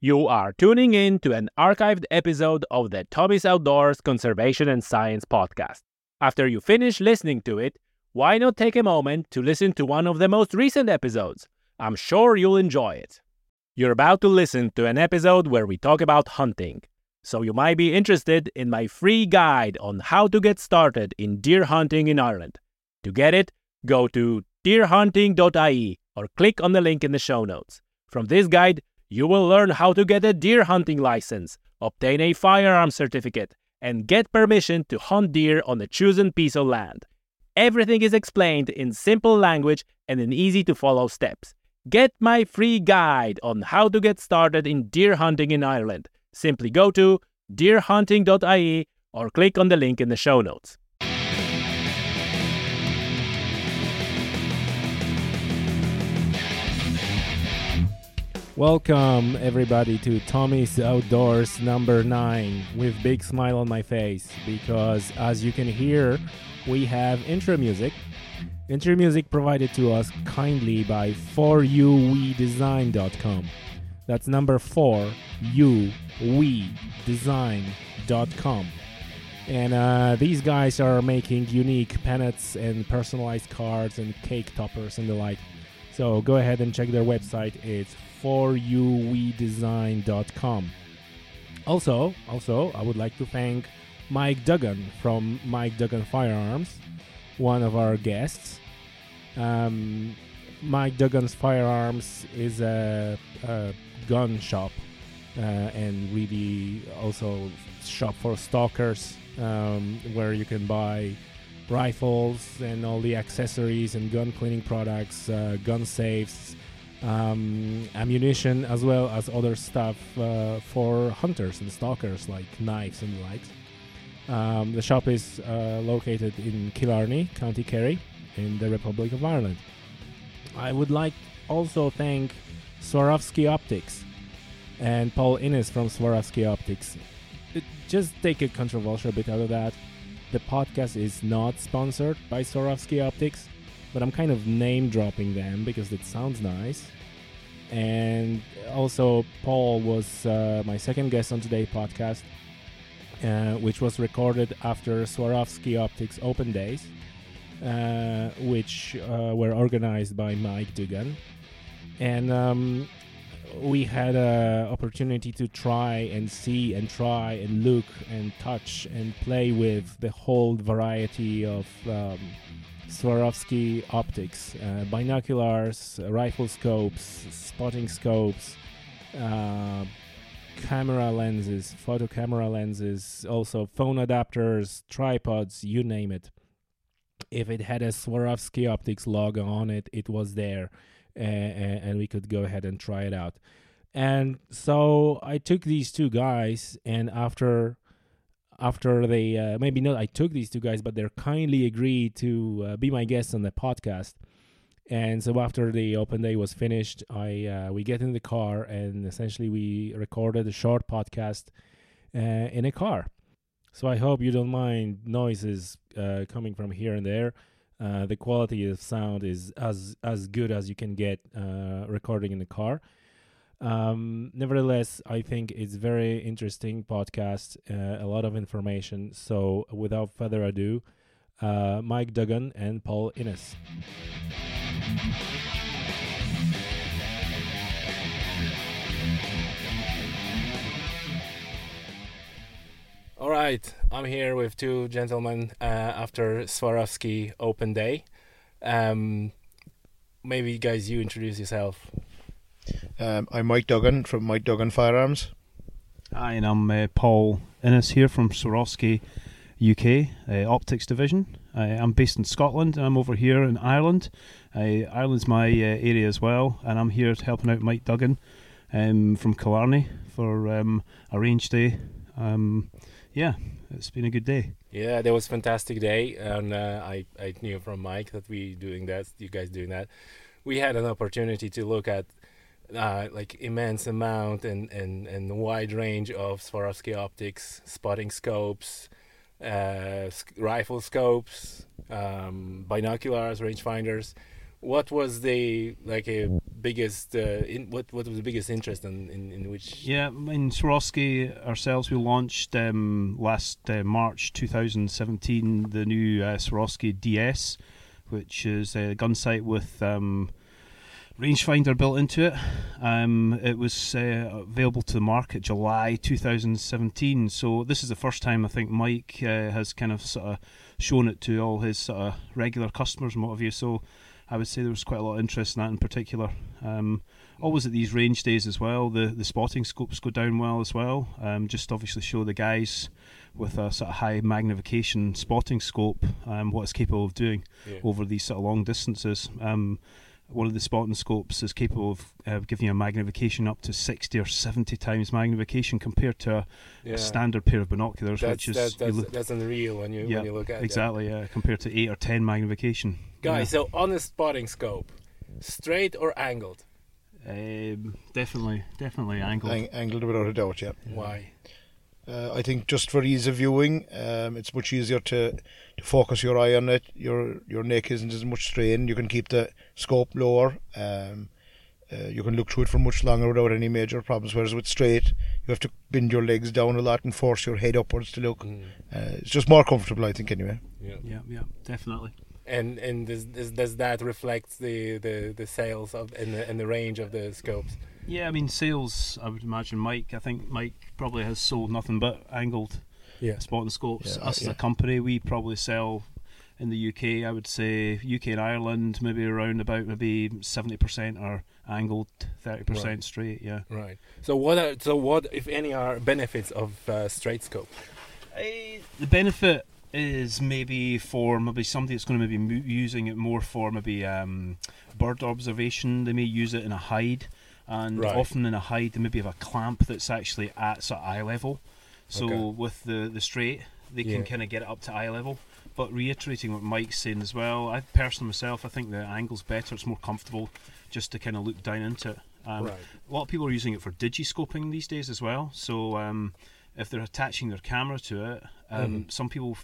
You are tuning in to an archived episode of the Tommy's Outdoors Conservation and Science podcast. After you finish listening to it, why not take a moment to listen to one of the most recent episodes? I'm sure you'll enjoy it. You're about to listen to an episode where we talk about hunting. So you might be interested in my free guide on how to get started in deer hunting in Ireland. To get it, go to deerhunting.ie or click on the link in the show notes. From this guide, you will learn how to get a deer hunting license, obtain a firearm certificate, and get permission to hunt deer on a chosen piece of land. Everything is explained in simple language and in easy to follow steps. Get my free guide on how to get started in deer hunting in Ireland. Simply go to deerhunting.ie or click on the link in the show notes. Welcome everybody to Tommy's Outdoors number 9 with big smile on my face because as you can hear we have intro music. Intro music provided to us kindly by 4uwedesign.com. That's number 4 u. And uh, these guys are making unique pennants and personalized cards and cake toppers and the like. So go ahead and check their website. It's foruwedesign.com. Also, also, I would like to thank Mike Duggan from Mike Duggan Firearms, one of our guests. Um, Mike Duggan's Firearms is a, a gun shop uh, and really also shop for stalkers um, where you can buy rifles and all the accessories and gun cleaning products, uh, gun safes, um, ammunition, as well as other stuff uh, for hunters and stalkers like knives and the likes. Um, the shop is uh, located in Killarney, County Kerry, in the Republic of Ireland. I would like also thank Swarovski Optics and Paul Innes from Swarovski Optics. It, just take a controversial bit out of that. The podcast is not sponsored by Swarovski Optics, but I'm kind of name dropping them because it sounds nice. And also, Paul was uh, my second guest on today's podcast, uh, which was recorded after Swarovski Optics Open Days, uh, which uh, were organized by Mike Duggan. And um, we had an opportunity to try and see and try and look and touch and play with the whole variety of um, Swarovski optics, uh, binoculars, rifle scopes, spotting scopes, uh, camera lenses, photo camera lenses, also phone adapters, tripods, you name it. If it had a Swarovski optics logo on it, it was there and, and we could go ahead and try it out. And so I took these two guys, and after after they uh, maybe not I took these two guys, but they're kindly agreed to uh, be my guests on the podcast. And so after the open day was finished, I uh, we get in the car and essentially we recorded a short podcast uh, in a car. So I hope you don't mind noises uh, coming from here and there. Uh, the quality of sound is as as good as you can get recording in the car. Um, nevertheless, I think it's very interesting podcast, uh, a lot of information. So, without further ado, uh, Mike Duggan and Paul Innes. All right, I'm here with two gentlemen uh, after Swarovski Open Day. Um, maybe, guys, you introduce yourself. Um, I'm Mike Duggan from Mike Duggan Firearms. Hi, and I'm uh, Paul Innes here from Swarovski UK uh, Optics Division. I'm based in Scotland and I'm over here in Ireland. Ireland's my uh, area as well, and I'm here helping out Mike Duggan um, from Killarney for um, a range day. Um, yeah, it's been a good day. Yeah, that was a fantastic day, and uh, I I knew from Mike that we doing that, you guys doing that. We had an opportunity to look at uh, like immense amount and, and, and wide range of Swarovski optics, spotting scopes, uh, sc- rifle scopes, um, binoculars, rangefinders. what was the like a biggest uh, in, what what was the biggest interest in in, in which Yeah, in Swarovski ourselves, we launched um, last uh, March 2017 the new uh, Swarovski DS, which is a gun sight with um, rangefinder built into it. Um, it was uh, available to the market July 2017. So this is the first time I think Mike uh, has kind of sort of shown it to all his sort of regular customers and what have you. So I would say there was quite a lot of interest in that in particular. Um, always at these range days as well, the the spotting scopes go down well as well. Um, just obviously show the guys with a sort of high magnification spotting scope um, what it's capable of doing yeah. over these sort of long distances. Um, one of the spotting scopes is capable of uh, giving you a magnification up to 60 or 70 times magnification compared to a, yeah. a standard pair of binoculars, that's which is that, you that's, look- that's unreal when you Yeah, when you look at that. exactly yeah, compared to 8 or 10 magnification. guys so on a spotting scope straight or angled Um, definitely, definitely angled. Ang- angled without a doubt, yeah. why Uh, I think just for ease of viewing, um, it's much easier to, to focus your eye on it. Your your neck isn't as much strain. You can keep the scope lower. Um, uh, you can look through it for much longer without any major problems. Whereas with straight, you have to bend your legs down a lot and force your head upwards to look. Mm, Uh, it's just more comfortable, I think, anyway. yeah yeah, yeah, definitely. and and does, does, does that reflect the, the, the sales of and the, and the range of the scopes Yeah, I mean sales. I would imagine Mike. I think Mike probably has sold nothing but angled yeah spotting scopes. Yeah, Us as a company, we probably sell in the UK. I would say UK and Ireland, maybe around about maybe seventy percent are angled, thirty percent Right. straight. Yeah. right so what are, so what if any are benefits of uh, straight scope the benefit is maybe for maybe somebody that's going to maybe using it more for maybe um, bird observation. They may use it in a hide, and Right. often in a hide they maybe have a clamp that's actually at sort of eye level. So Okay. with the the straight, they Yeah. can kind of get it up to eye level. But reiterating what Mike's saying as well, I personally myself, I think the angle's better. It's more comfortable just to kind of look down into it. Um, right a lot of people are using it for digiscoping these days as well. So um, if they're attaching their camera to it, um, Mhm. some people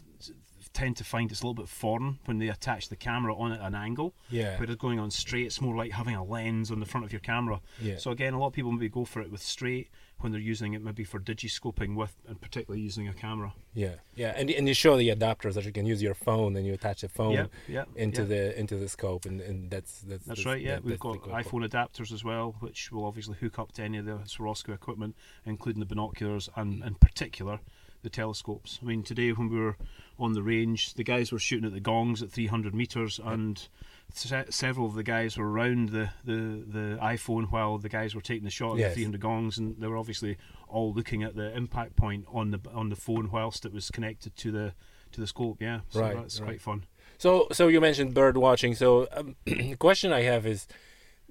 tend to find it's a little bit foreign when they attach the camera on at an angle. yeah Whereas going on straight, it's more like having a lens on the front of your camera. yeah So again, a lot of people maybe go for it with straight when they're using it maybe for digiscoping with, and particularly using a camera. yeah yeah and and you show the adapters that you can use your phone and you attach the phone yeah, yeah. into yeah. the into the scope and, and that's that's That's right, yeah. that- We've got iPhone adapters as well, which will obviously hook up to any of the Swarovski equipment, including the binoculars and, in particular, the telescopes. I mean, today when we were on the range, the guys were shooting at the gongs at 300 metres, and se- several of the guys were around the, the, the iPhone while the guys were taking the shot at Yes. the 300 gongs, and they were obviously all looking at the impact point on the on the phone whilst it was connected to the to the scope. Yeah, so Right, that's right. quite fun. So, so you mentioned bird watching. So, um, the question I have is: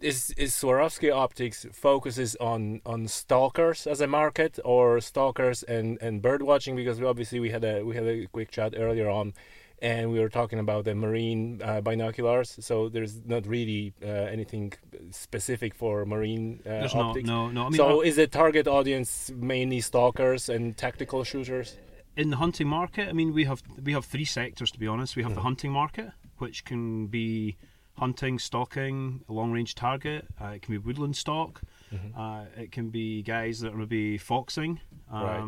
Is is Swarovski Optics focuses on on stalkers as a market, or stalkers and and bird watching? Because we obviously we had a we had a quick chat earlier on, and we were talking about the marine uh, binoculars. So there's not really uh, anything specific for marine uh, There's optics. no, no. I mean, so I- is the target audience mainly stalkers and tactical shooters? in the hunting market, I mean, we have we have three sectors to be honest. We have the Mhm. hunting market, which can be hunting, stalking, a long range target. Uh, it can be woodland stalk. Uh, it can be guys that are maybe foxing. Right.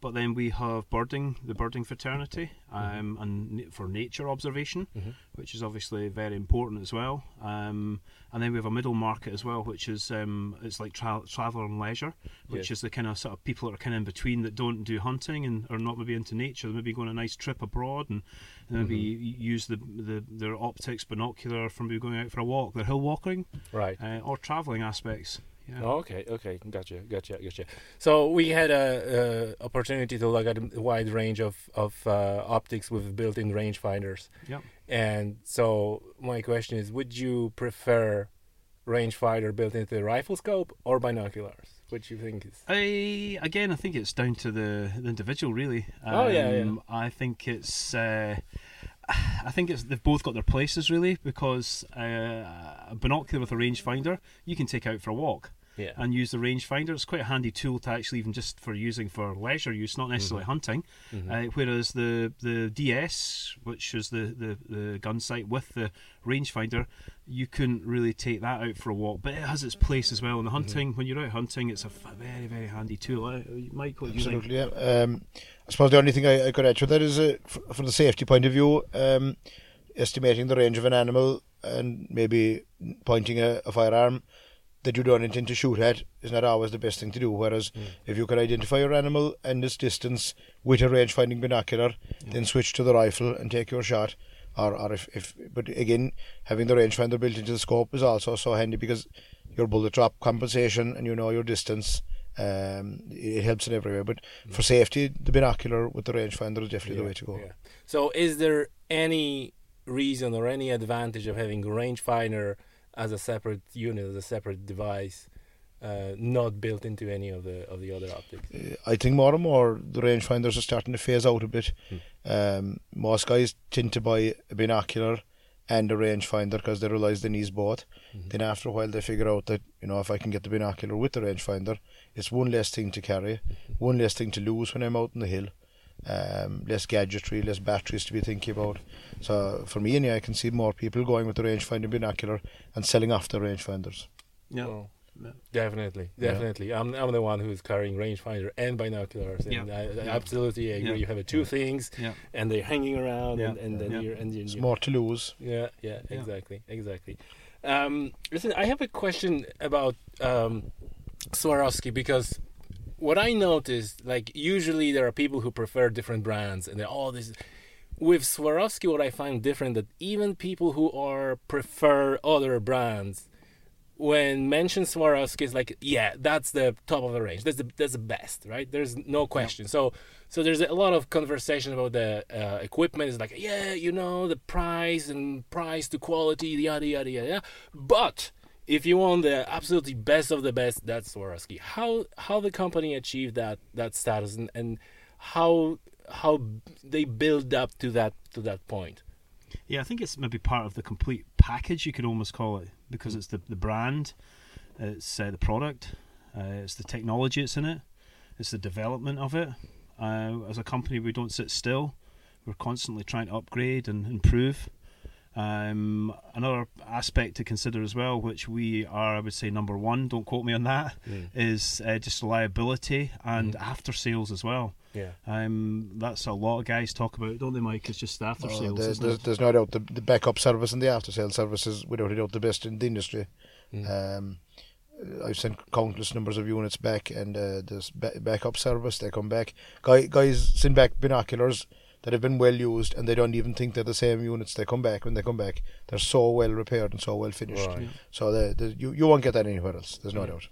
But then we have birding, the birding fraternity, um, and na- for nature observation, Mhm. which is obviously very important as well. Um, and then we have a middle market as well, which is um, it's like tra- traveller and leisure, which Yes. is the kind of sort of people that are kind of in between that don't do hunting and are not maybe into nature. They maybe go on a nice trip abroad and, and maybe y- use the, the their optics binocular from maybe going out for a walk. They're hill walking Right. uh, or travelling aspects. Yeah. Oh, okay, okay, gotcha, gotcha, gotcha. So we had a, a opportunity to look at a wide range of of uh, optics with built-in rangefinders. Yep. And so my question is, would you prefer rangefinder built into the rifle scope or binoculars? What do you think is? I again, I think it's down to the, the individual, really. Oh, yeah, yeah. Um, I think it's. Uh, I think it's they've both got their places really because uh, a binocular with a rangefinder you can take out for a walk. Yeah. and use the rangefinder. It's quite a handy tool to actually even just for using for leisure use, not necessarily hunting. Uh, whereas the the DS, which is the, the the gun sight with the rangefinder, you couldn't really take that out for a walk. But it has its place as well in the hunting. When you're out hunting, it's a very very handy tool. Uh, what do you think? Absolutely, yeah. Um, I suppose the only thing I, I could add to that is, uh, f- from the safety point of view, um, estimating the range of an animal and maybe pointing a, a firearm that you don't intend to shoot at is not always the best thing to do. Whereas if you can identify your animal and its distance with a range finding binocular, then switch to the rifle and take your shot. Or, or if, if, but again, having the rangefinder built into the scope is also so handy because your bullet drop compensation and you know your distance. Um, it helps in every way. But for safety, the binocular with the rangefinder is definitely the way to go. Yeah. So, is there any reason or any advantage of having a rangefinder as a separate unit, as a separate device, uh, not built into any of the of the other optics? Uh, I think more and more the rangefinders are starting to phase out a bit. Um, most guys tend to buy a binocular and a rangefinder because they realise they need both. Then after a while they figure out that you know if I can get the binocular with the rangefinder, it's one less thing to carry, one less thing to lose when I'm out in the hill. Um, less gadgetry, less batteries to be thinking about. So for me, anyway, I can see more people going with the rangefinder binocular and selling off the rangefinders. Yeah. Well, Yeah. Definitely, Yeah. definitely. I'm I'm the one who's carrying rangefinder and binoculars, and Yeah. I, I Yeah. absolutely agree. Yeah. You have two things, Yeah. and they're hanging around, Yeah. and, and then Yeah. you're and you're, It's you're- more to lose. Yeah, yeah, Yeah. exactly, exactly. Um, listen, I have a question about um, Swarovski because what I noticed, like usually there are people who prefer different brands, and they're all this. With Swarovski, what I find different that even people who are prefer other brands, when mention Swarovski, is like, yeah, that's the top of the range. That's the that's the best, right? There's no question. So so there's a lot of conversation about the uh, equipment. It's like, yeah, you know, the price and price to quality, yada yada yada. But if you want the absolutely best of the best, that's Swarovski. How how the company achieved that that status and, and how how they build up to that to that point. Yeah, I think it's maybe part of the complete package. You could almost call it because it's the the brand, it's uh, the product, uh, it's the technology that's in it, it's the development of it. Uh, as a company, we don't sit still. We're constantly trying to upgrade and improve. Um, another aspect to consider as well, which we are, I would say, number one. Don't quote me on that. Is uh, just reliability and after sales as well. Yeah. Um, that's a lot of guys talk about, don't they, Mike? It's just after Oh, sales. there- isn't there's, there's no doubt the, the backup service and the after sales services, is without a doubt the best in the industry. Um, I've sent countless numbers of units back, and uh, this backup service they come back. Guy, guys send back binoculars that have been well used, and they don't even think they're the same units. They come back when they come back. They're so well repaired and so well finished. Right. So the, the, you you won't get that anywhere else. There's no doubt.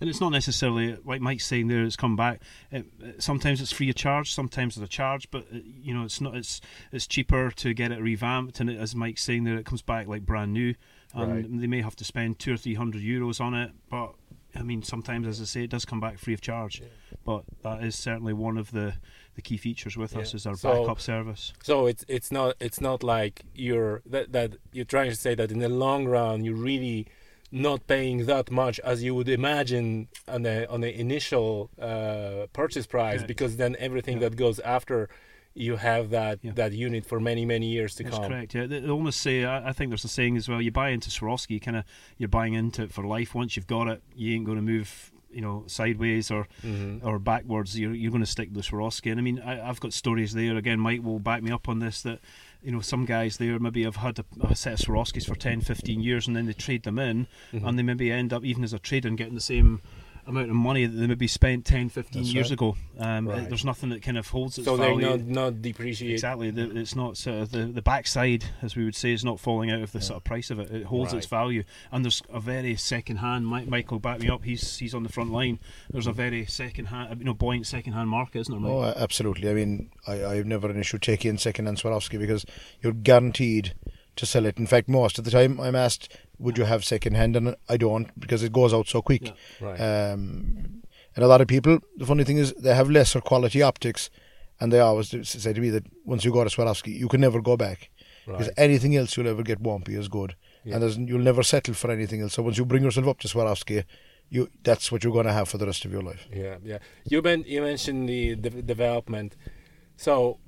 And it's not necessarily like Mike's saying there. It's come back. It, it- sometimes it's free of charge. Sometimes there's a charge, but uh, you know it's not. It's it's cheaper to get it revamped. And it, as Mike's saying there, it comes back like brand new. And Right. they may have to spend two or three hundred euros on it, but I mean sometimes, as I say, it does come back free of charge. But that is certainly one of the the key features with us is our So- backup service. So it's it's not it's not like you're that that you're trying to say that in the long run you're really not paying that much as you would imagine on the on the initial uh, purchase price Correct. because then everything Yeah. that goes after you have that Yeah. that unit for many many years to That's come. correct. Yeah, they, they almost say. I, I think there's a saying as well. You buy into Swarovski, kind of, you're buying into it for life. Once you've got it, you ain't going to move, you know, sideways or Mhm. or backwards. You're you're going to stick with Swarovski. And I mean, I, I've got stories there. Again, Mike will back me up on this. That you know, some guys there maybe have had a, a set of Swarovskis for 10, 15 years, and then they trade them in, Mhm. and they maybe end up even as a trade and getting the same amount of money that they maybe spent 10, 15 That's years right. ago. Um, Right. There's nothing that kind of holds its So value. they're not not depreciate. Exactly. The, it's not sort of the the backside, as we would say, is not falling out of the sort of price of it. It holds its value, and there's a very second hand. Mike, Michael, back me up. He's he's on the front line. There's a very second hand, you know, buoyant second hand market, isn't there, Mike? Oh, absolutely. I mean, I, I have never an issue taking second-hand Swarovski because you're guaranteed to sell it. In fact, most of the time I'm asked, would you have second-hand? And I don't because it goes out so quick. Yeah. Right. Um, and a lot of people, the funny thing is, they have lesser quality optics, and they always say to me that once you go to Swarovski, you can never go back because right. anything else you'll ever get won't be as good, Yeah. and there's, you'll never settle for anything else. So once you bring yourself up to Swarovski, you that's what you're going to have for the rest of your life. Yeah, yeah. You men- you mentioned the, the development. So,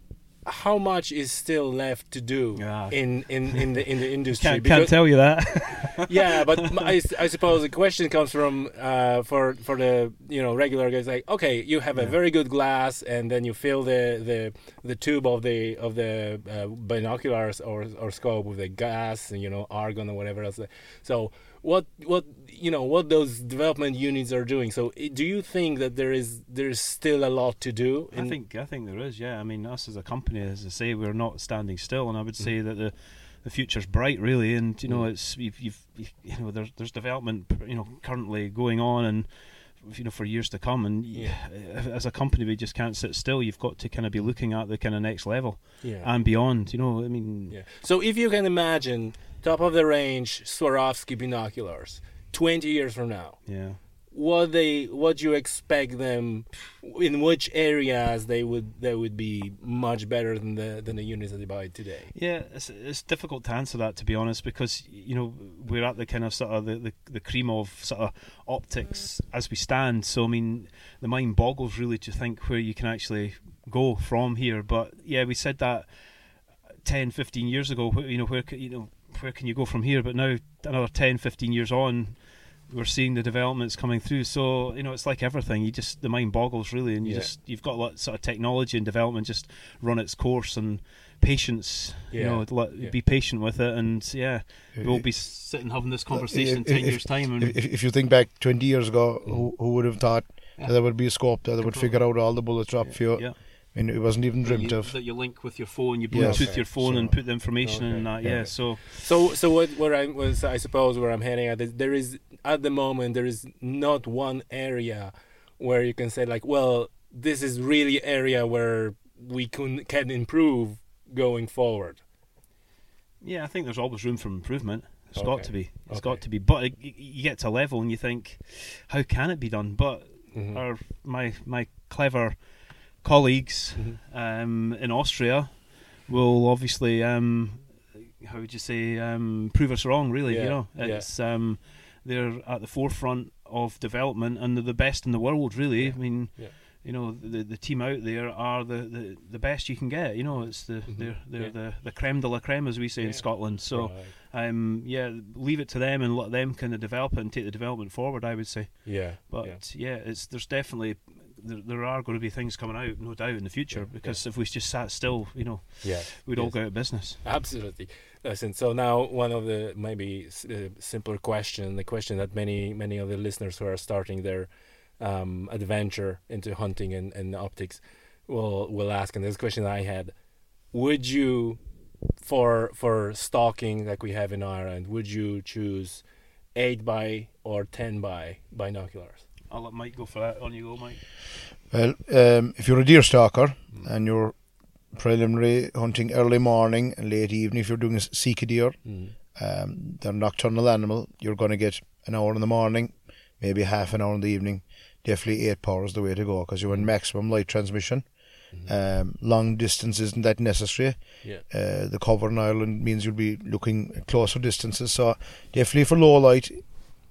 how much is still left to do Yeah. in, in, in the in the industry? Can't, can't tell you that. yeah, but I, I suppose the question comes from uh, for for the you know regular guys like okay, you have a very good glass, and then you fill the the, the tube of the of the uh, binoculars or or scope with the gas, and you know argon or whatever else. So what what you know what those development units are doing. So do you think that there is there's still a lot to do? I think I think there is. Yeah, I mean, us as a company, as I say, we're not standing still, and I would say that the the future's bright, really. And you know, Mm. it's you've, you've, you've know there's there's development you know currently going on, and you know for years to come. And Yeah. as a company, we just can't sit still. You've got to kind of be looking at the kind of next level yeah. and beyond. You know, I mean, Yeah. So if you can imagine top of the range Swarovski binoculars 20 years from now, yeah. what they what you expect them in which areas they would they would be much better than the than the units that they buy today. Yeah, it's, it's difficult to answer that to be honest because you know we're at the kind of sort of the, the, the cream of sort of optics as we stand. So I mean, the mind boggles really to think where you can actually go from here. But yeah, we said that 10, 15 years ago. You know where you know where can you go from here? But now another 10, 15 years on. We're seeing the developments coming through, so you know it's like everything. You just the mind boggles really, and you Yeah. just you've got a lot sort of technology and development just run its course, and patience. You know, let, Yeah. be patient with it, and yeah, we'll be sitting having this conversation in ten if- years' time. And If, if, if you think back 20 years ago, who, who would have thought Yeah. that there would be a scope that would figure out all the bullets drop for you? Yeah, I mean, it wasn't even that dreamt of. that you link with your phone, you Yes. Bluetooth Okay. your phone So- and put the information in that. Yeah, Okay. so So so what where I was I suppose where I'm heading at is there is at the moment there is not one area where you can say like well this is really area where we can can improve going forward. yeah, I think there's always room for improvement. It's Okay. got to be. It's Okay. got to be. But it, you get to a level and you think, how can it be done? But Mhm. our my my clever colleagues Mhm. um, in Austria will obviously um, how would you say um, prove us wrong really Yeah, you know yeah. it's um, they're at the forefront of development and they're the best in the world really Yeah, I mean yeah. you know the the team out there are the, the, the best you can get you know it's the Mhm, they're they're yeah. the, the creme de la creme as we say Yeah. in Scotland so Right. um, yeah leave it to them and let them kind of develop it and take the development forward I would say yeah, but yeah. yeah, it's there's definitely there, there are going to be things coming out, no doubt, in the future. Yeah, Because if we just sat still, you know, yeah. we'd all go out of business. Absolutely. Listen, so now one of the maybe uh, simpler question, the question that many many of the listeners who are starting their um, adventure into hunting and, and optics will will ask, and this question I had: Would you, for for stalking like we have in Ireland, would you choose eight by or ten by binoculars? I'll let Mike go for that. On you go, Mike. Well, um, if you're a deer stalker Mm. and you're preliminary hunting early morning and late evening, if you're doing a sika deer, Mm. um, they're a nocturnal animal, you're going to get an hour in the morning, maybe half an hour in the evening. Definitely eight power is the way to go because you're in maximum light transmission. Um, long distance isn't that necessary. Yeah. Uh, the cover in Ireland means you'll be looking at closer distances. So definitely for low light,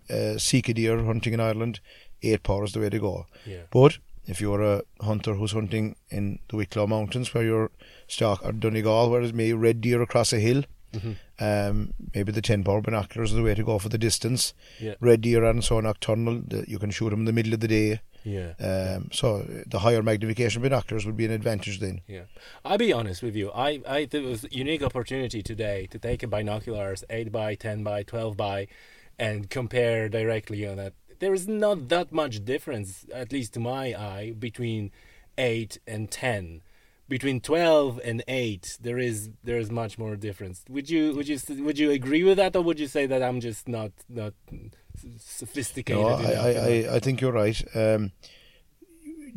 uh, sika deer hunting in Ireland, eight power is the way to go. Yeah. But if you're a hunter who's hunting in the Wicklow Mountains, where you're stock or Donegal, where there's maybe red deer across a hill, Mhm. um, maybe the 10 power binoculars are the way to go for the distance. Yeah. Red deer aren't so nocturnal that you can shoot them in the middle of the day. Yeah. Um, so the higher magnification binoculars would be an advantage then. Yeah, I'll be honest with you. I I it was a unique opportunity today to take a binoculars eight by ten by twelve by, and compare directly on that. There is not that much difference, at least to my eye, between eight and ten. Between twelve and eight, there is there is much more difference. Would you would you would you agree with that, or would you say that I'm just not not sophisticated? No, I. I, I, I think you're right. Um,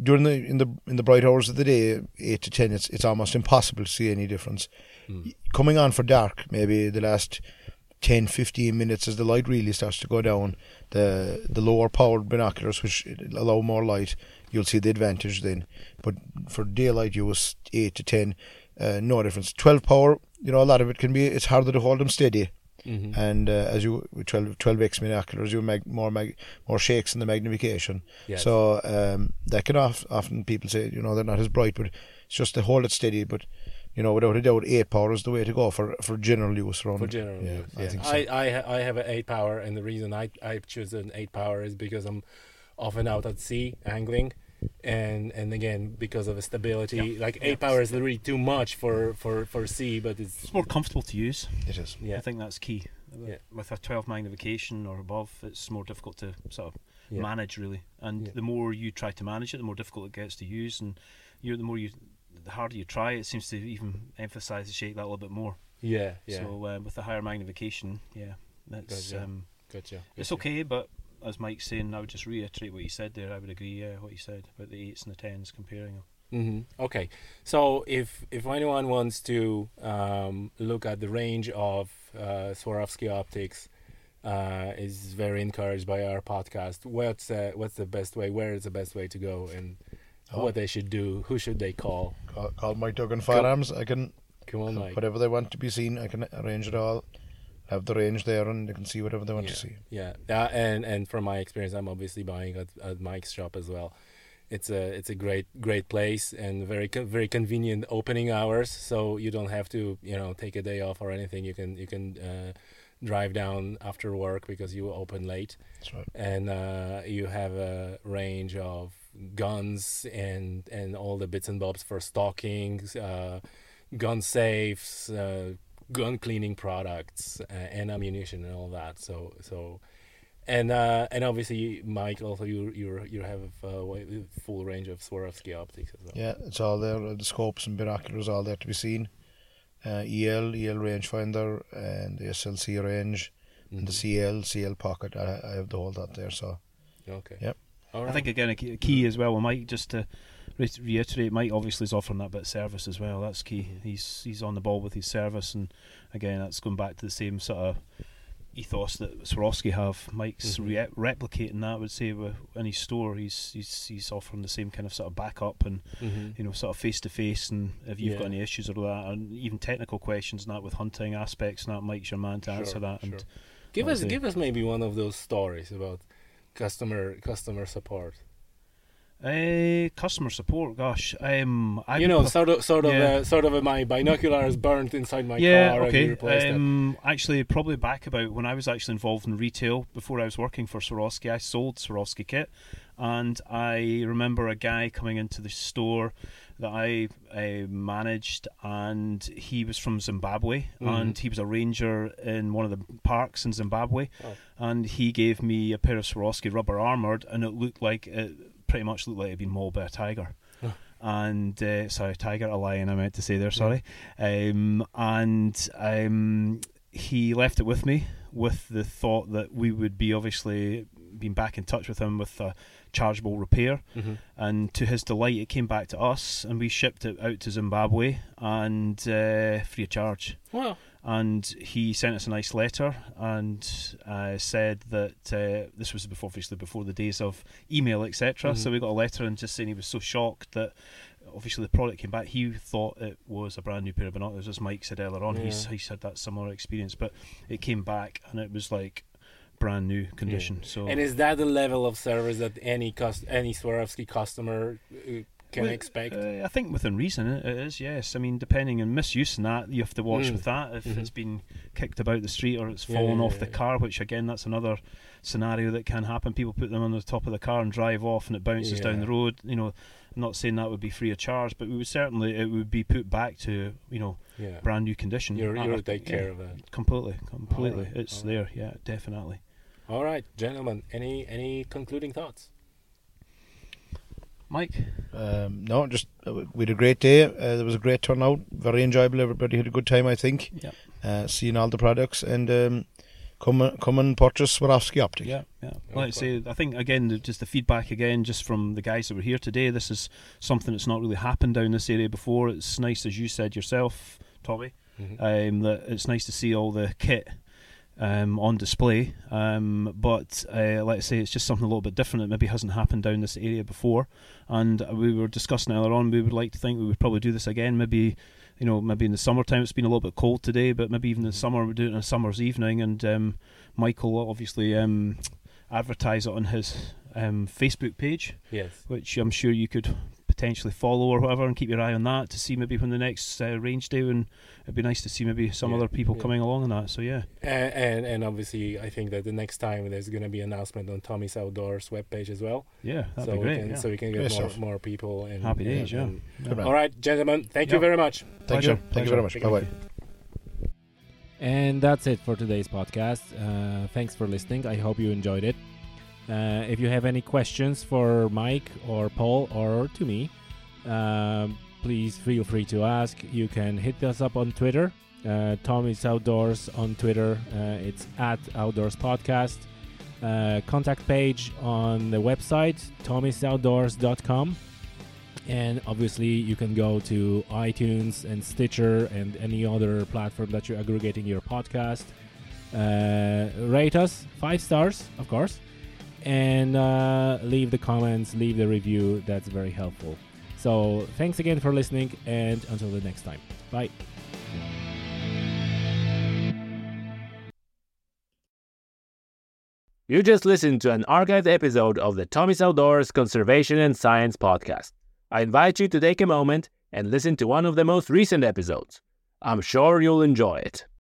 during the in the in the bright hours of the day, eight to ten, it's it's almost impossible to see any difference. Hmm. Coming on for dark, maybe the last 10, 15 minutes as the light really starts to go down, the the lower powered binoculars, which allow more light, you'll see the advantage then. But for daylight, you was eight to ten, uh, no difference. Twelve power, you know, a lot of it can be it's harder to hold them steady. Mhm. and uh, as you with 12, 12x binoculars, you make more mag, more shakes in the magnification. Yes. So um, that can off, often people say you know they're not as bright, but it's just to hold it steady. But you know, without a doubt, eight power is the way to go for for general use around. for general yeah, use. I think so. I I, I have an eight power, and the reason I I choose an eight power is because I'm often out at sea angling, and and again because of the stability. Like eight power is really too much for for for sea, but it's It's more comfortable to use. It is. yeah I think that's key. Yeah. With a 12 magnification or above, it's more difficult to sort of yeah. manage really. And Yeah. the more you try to manage it, the more difficult it gets to use, and you the more you, the harder you try, it seems to even emphasise the shake that a little bit more. yeah yeah. So uh, with the higher magnification, yeah, that's Gotcha. um, gotcha. it's okay. But as Mike's saying, I would just reiterate what he said there. I would agree. Yeah, what he said about the eights and the tens, comparing them. hmm Okay, so if if anyone wants to um, look at the range of uh, Swarovski optics, uh, is very encouraged by our podcast. What's uh, what's the best way? Where is the best way to go, and Oh. what they should do? Who should they call? Call, call Mike Duggan Firearms. I can Come on, Mike. whatever they want to be seen. I can arrange it all. Have the range there, and they can see whatever they want yeah. to see. Yeah, uh, and and from my experience, I'm obviously buying at, at Mike's shop as well. It's a it's a great great place and very very convenient opening hours. So you don't have to you know take a day off or anything. You can you can uh, drive down after work because you open late, That's right. and uh, you have a range of guns and and all the bits and bobs for stocking, uh, gun safes, uh, gun cleaning products, uh, and ammunition and all that. So so, and uh, and obviously, Mike, also you you you have a full range of Swarovski optics as well. Yeah, it's all there. The scopes and binoculars all there to be seen. Uh, EL, EL rangefinder, and the SLC range, and the Mhm. CL, CL pocket. I, I have the whole lot there. So Okay. Yep. All right. I think again a key, a key as well. with Mike just to re- reiterate, Mike obviously is offering that bit of service as well. That's key. He's he's on the ball with his service, and again that's going back to the same sort of ethos that Swarovski have. Mike's Mhm. re- replicating that. I would say with in his store, he's he's he's offering the same kind of sort of backup and Mhm. you know sort of face to face. And if you've got any issues or that, and even technical questions and that with hunting aspects, and that Mike's your man to answer that. sure. And Give us see. give us maybe one of those stories about customer customer support. Uh, customer support, gosh, um, I you know, sort of, sort of, Yeah. uh, sort of, uh, my binoculars burnt inside my yeah, car. okay. you replaced them. Um, actually, probably back about when I was actually involved in retail before I was working for Swarovski. I sold Swarovski kit, and I remember a guy coming into the store that I uh, managed, and he was from Zimbabwe, Mhm. and he was a ranger in one of the parks in Zimbabwe, Oh. and he gave me a pair of Swarovski rubber armored, and it looked like it pretty much looked like it'd been mauled by a tiger and uh, sorry, tiger, a lion. I meant to say there. Sorry, um, and um, he left it with me with the thought that we would be obviously being back in touch with him with a chargeable repair. Mhm. And to his delight, it came back to us, and we shipped it out to Zimbabwe and uh, free of charge Well, and he sent us a nice letter and uh, said that uh, this was before, obviously before the days of email, etc. Mhm. So we got a letter and just saying he was so shocked that obviously the product came back. He thought it was a brand new pair of binoculars, as Mike said earlier on. He's, Yeah. he's had that similar experience, but it came back and it was like brand new condition. So and is that the level of service that any cus- any Swarovski customer uh, can expect? Uh, I think within reason it it is, yes. I mean, depending on misuse and that, you have to watch Mm. with that. If Mhm. it's been kicked about the street or it's fallen yeah, off yeah, the yeah. car, which again, that's another scenario that can happen. People put them on the top of the car and drive off, and it bounces down the road. You know, I'm not saying that would be free of charge, but we would certainly it would be put back to you know yeah, brand new condition. you're I- you'll I- take yeah, care of that. completely, completely. Alright, It's alright. there, yeah, definitely. All right, gentlemen. Any any concluding thoughts? Mike, um, no, just uh, we had a great day. Uh, there was a great turnout. Very enjoyable. Everybody had a good time. I think. Yep. Uh, seeing all the products and um, come and- come and purchase Swarovski Optic. Yeah, yeah. Okay. Like I say, I think again, the- just the feedback again, just from the guys that were here today. This is something that's not really happened down this area before. It's nice, as you said yourself, Tommy, Mhm. um, that it's nice to see all the kit um, on display. Um, but uh, like I say, it's just something a little bit different that maybe hasn't happened down this area before. And we were discussing earlier on. We would like to think we would probably do this again, maybe you know, maybe in the summertime it's been a little bit cold today, but maybe even in the summer we do it on a summer's evening. And um, Michael obviously um, advertise it on his um, Facebook page, Yes. which I'm sure you could potentially follow or whatever, and keep your eye on that to see maybe when the next uh, range day. And it'd be nice to see maybe some Yeah, other people yeah. coming along on that. So yeah, And, and and obviously, I think that the next time there's going to be announcement on Tommy's Outdoors webpage as well. yeah, that'd so be we great. can yeah. so we can get Great more, more people. And, Happy days, yeah. and- Yeah. Good man. All right, gentlemen. Thank you very much. Thank Pleasure, you. Thank pleasure. you very much. Bye bye. And that's it for today's podcast. Uh, thanks for listening. I hope you enjoyed it. Uh, if you have any questions for Mike or Paul or to me, um, please feel free to ask. You can hit us up on Twitter. Uh, Tommy's Outdoors on Twitter. Uh, it's at Outdoors Podcast. Uh, contact page on the website, tommysoutdoors.com. And obviously, you can go to iTunes and Stitcher and any other platform that you're aggregating your podcast. Uh, rate us five stars, of course, and uh, leave the comments, leave the review. That's very helpful. So, thanks again for listening, and until the next time. Bye. You just listened to an archived episode of the Tommy's Outdoors Conservation and Science podcast. I invite you to take a moment and listen to one of the most recent episodes. I'm sure you'll enjoy it.